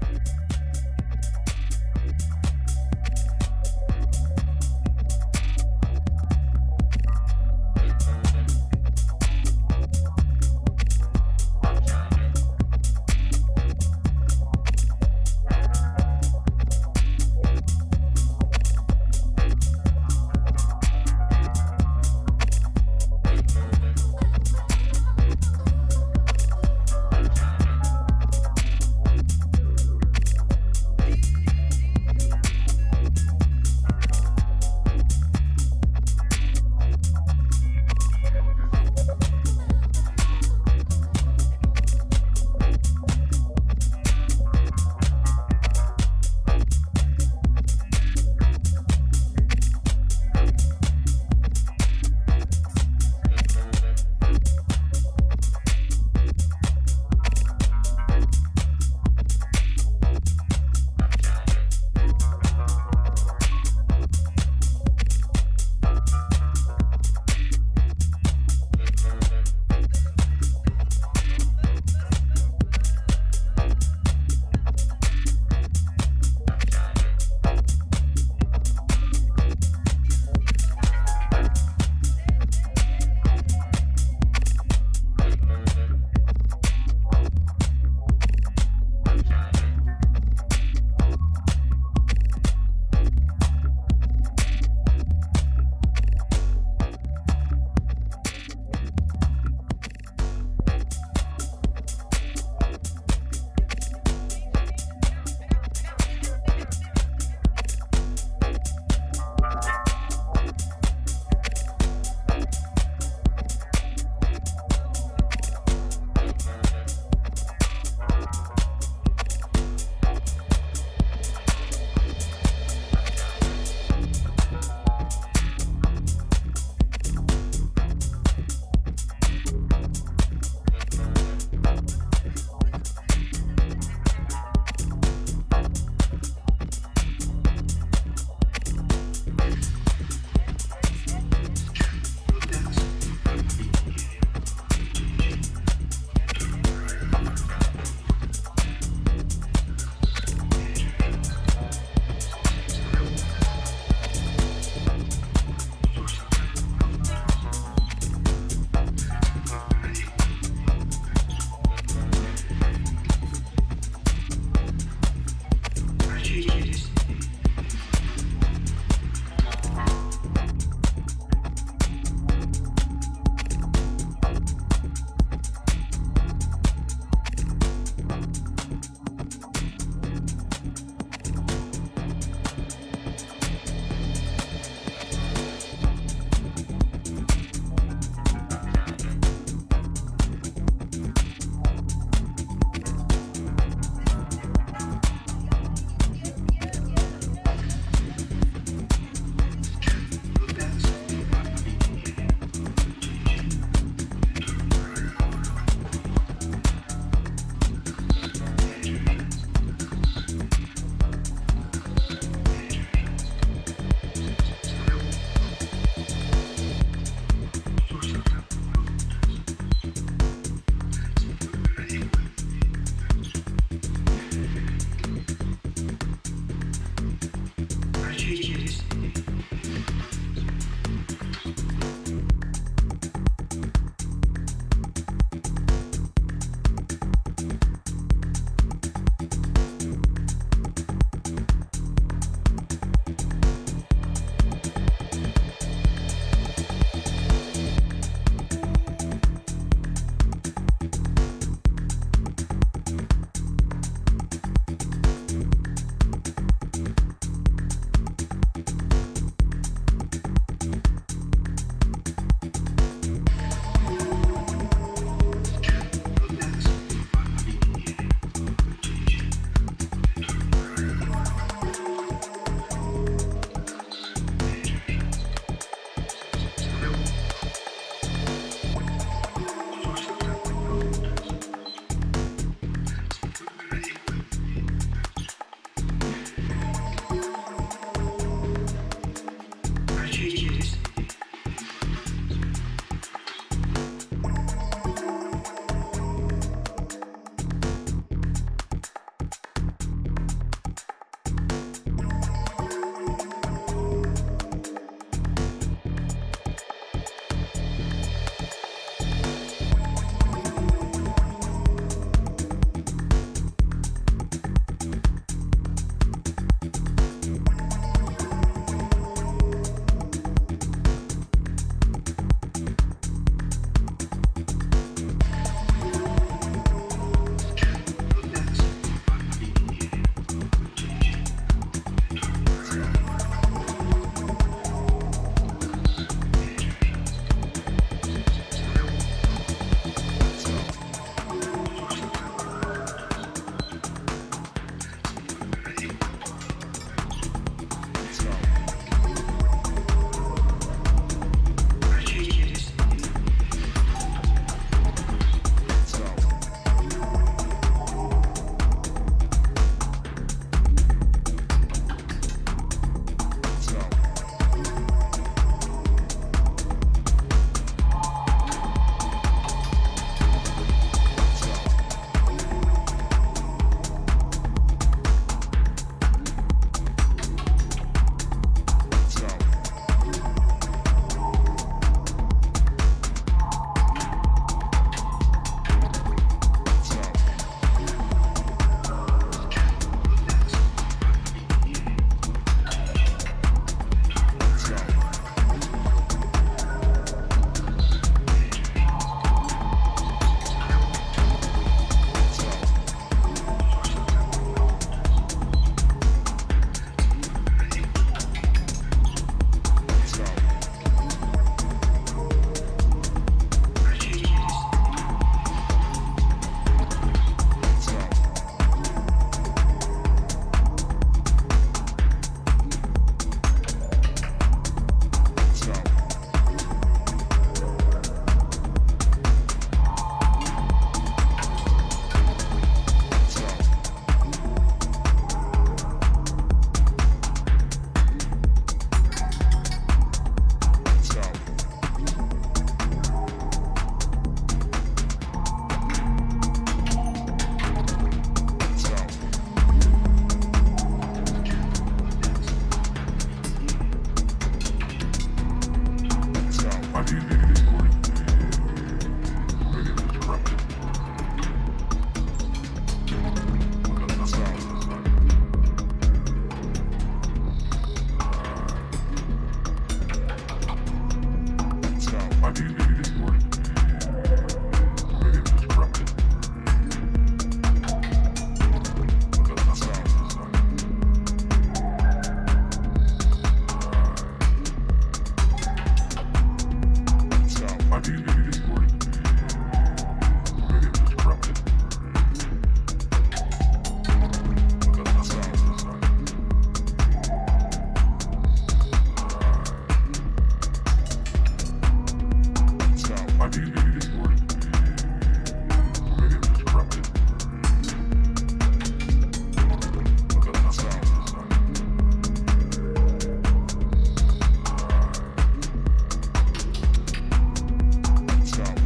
Bye.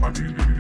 my knees.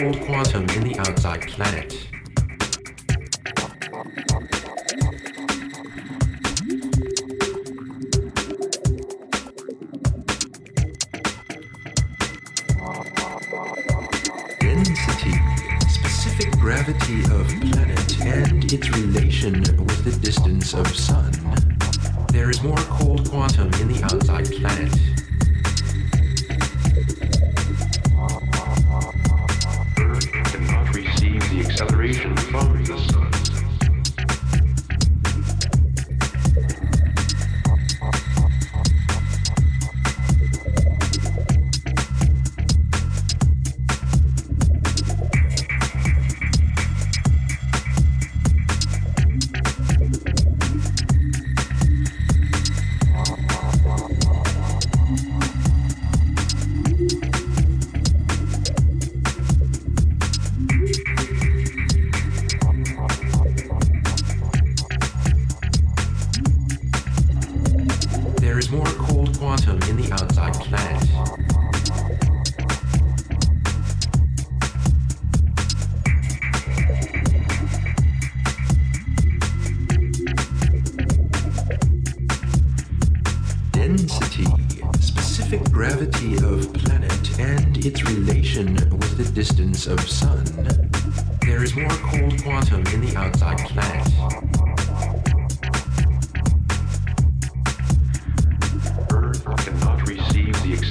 quantum in the outside planet.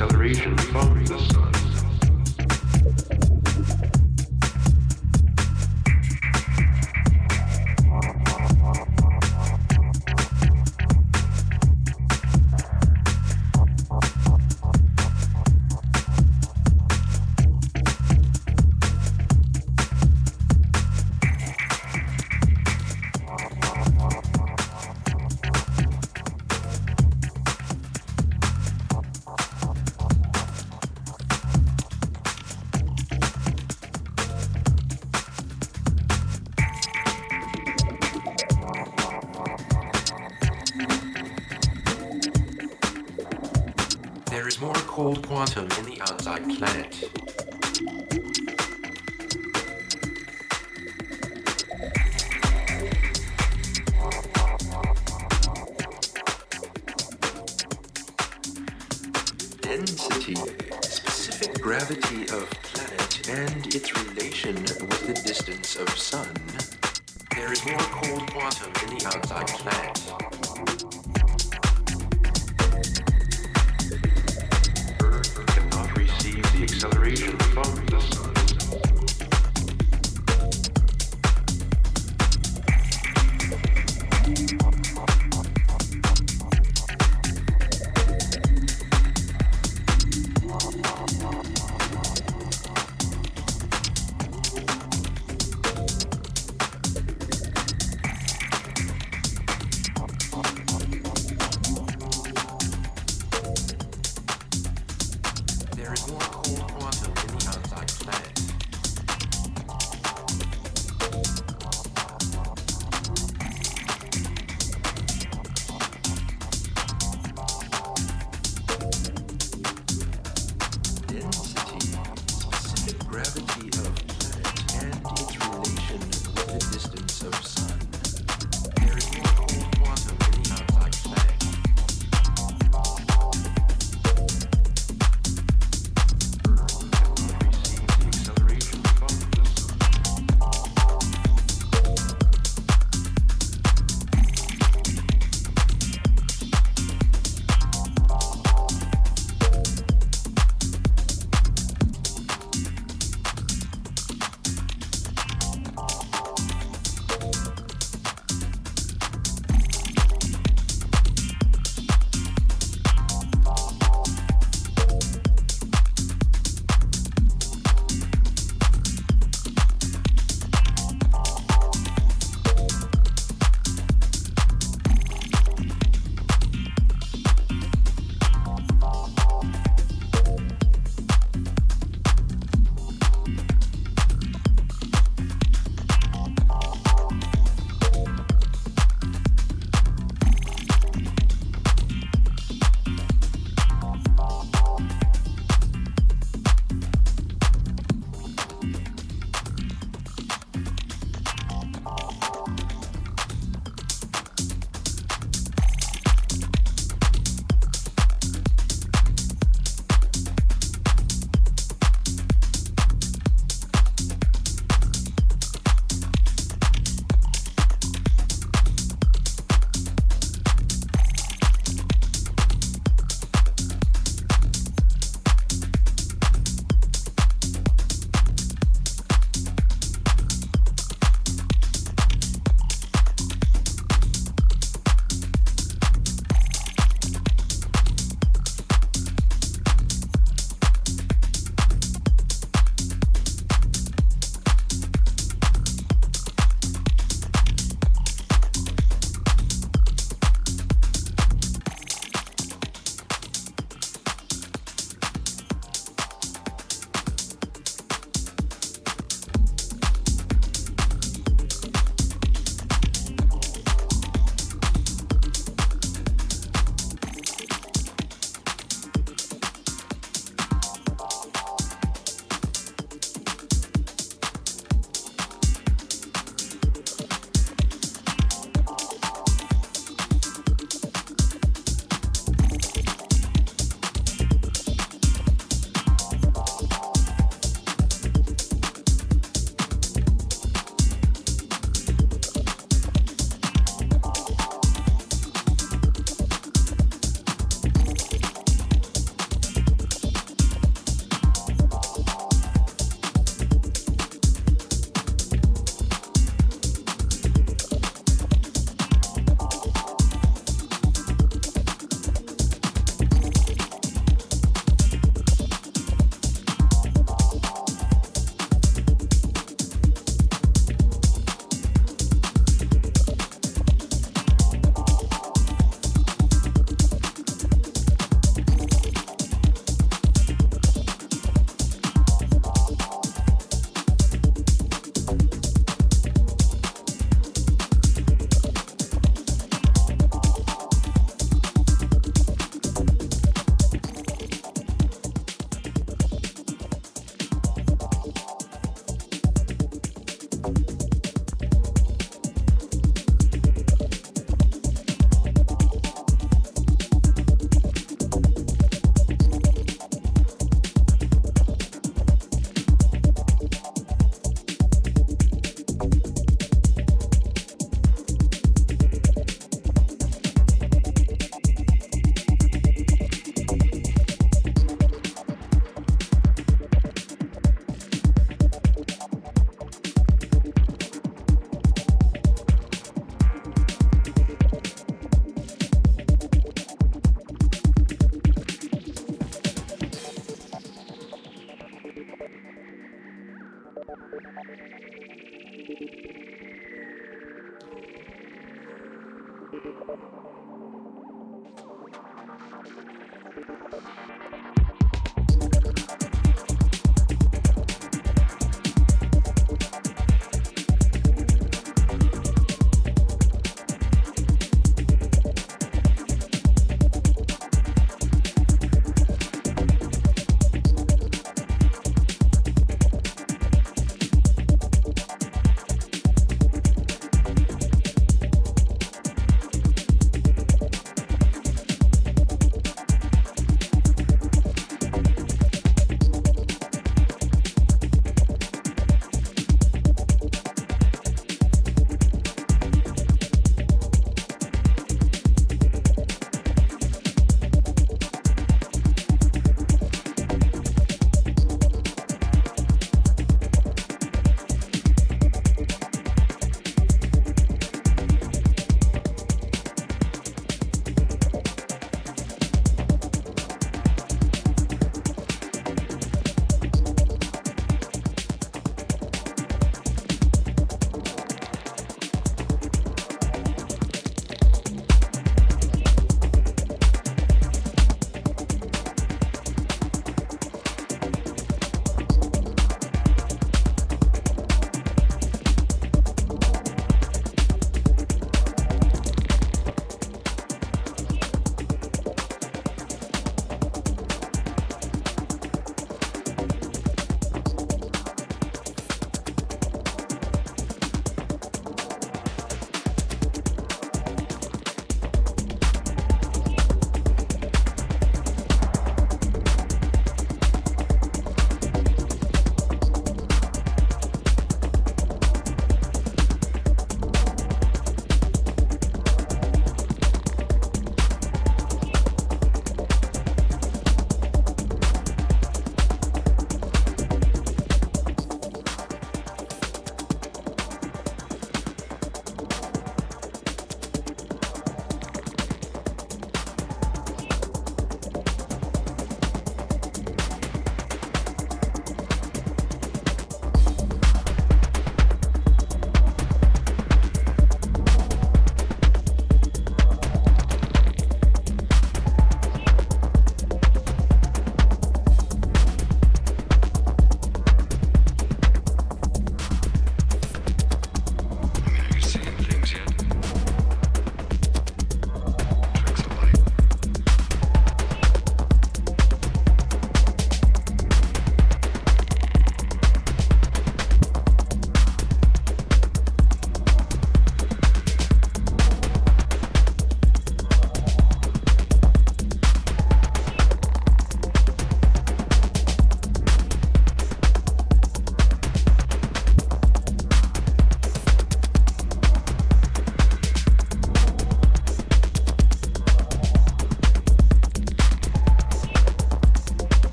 acceleration from the sun.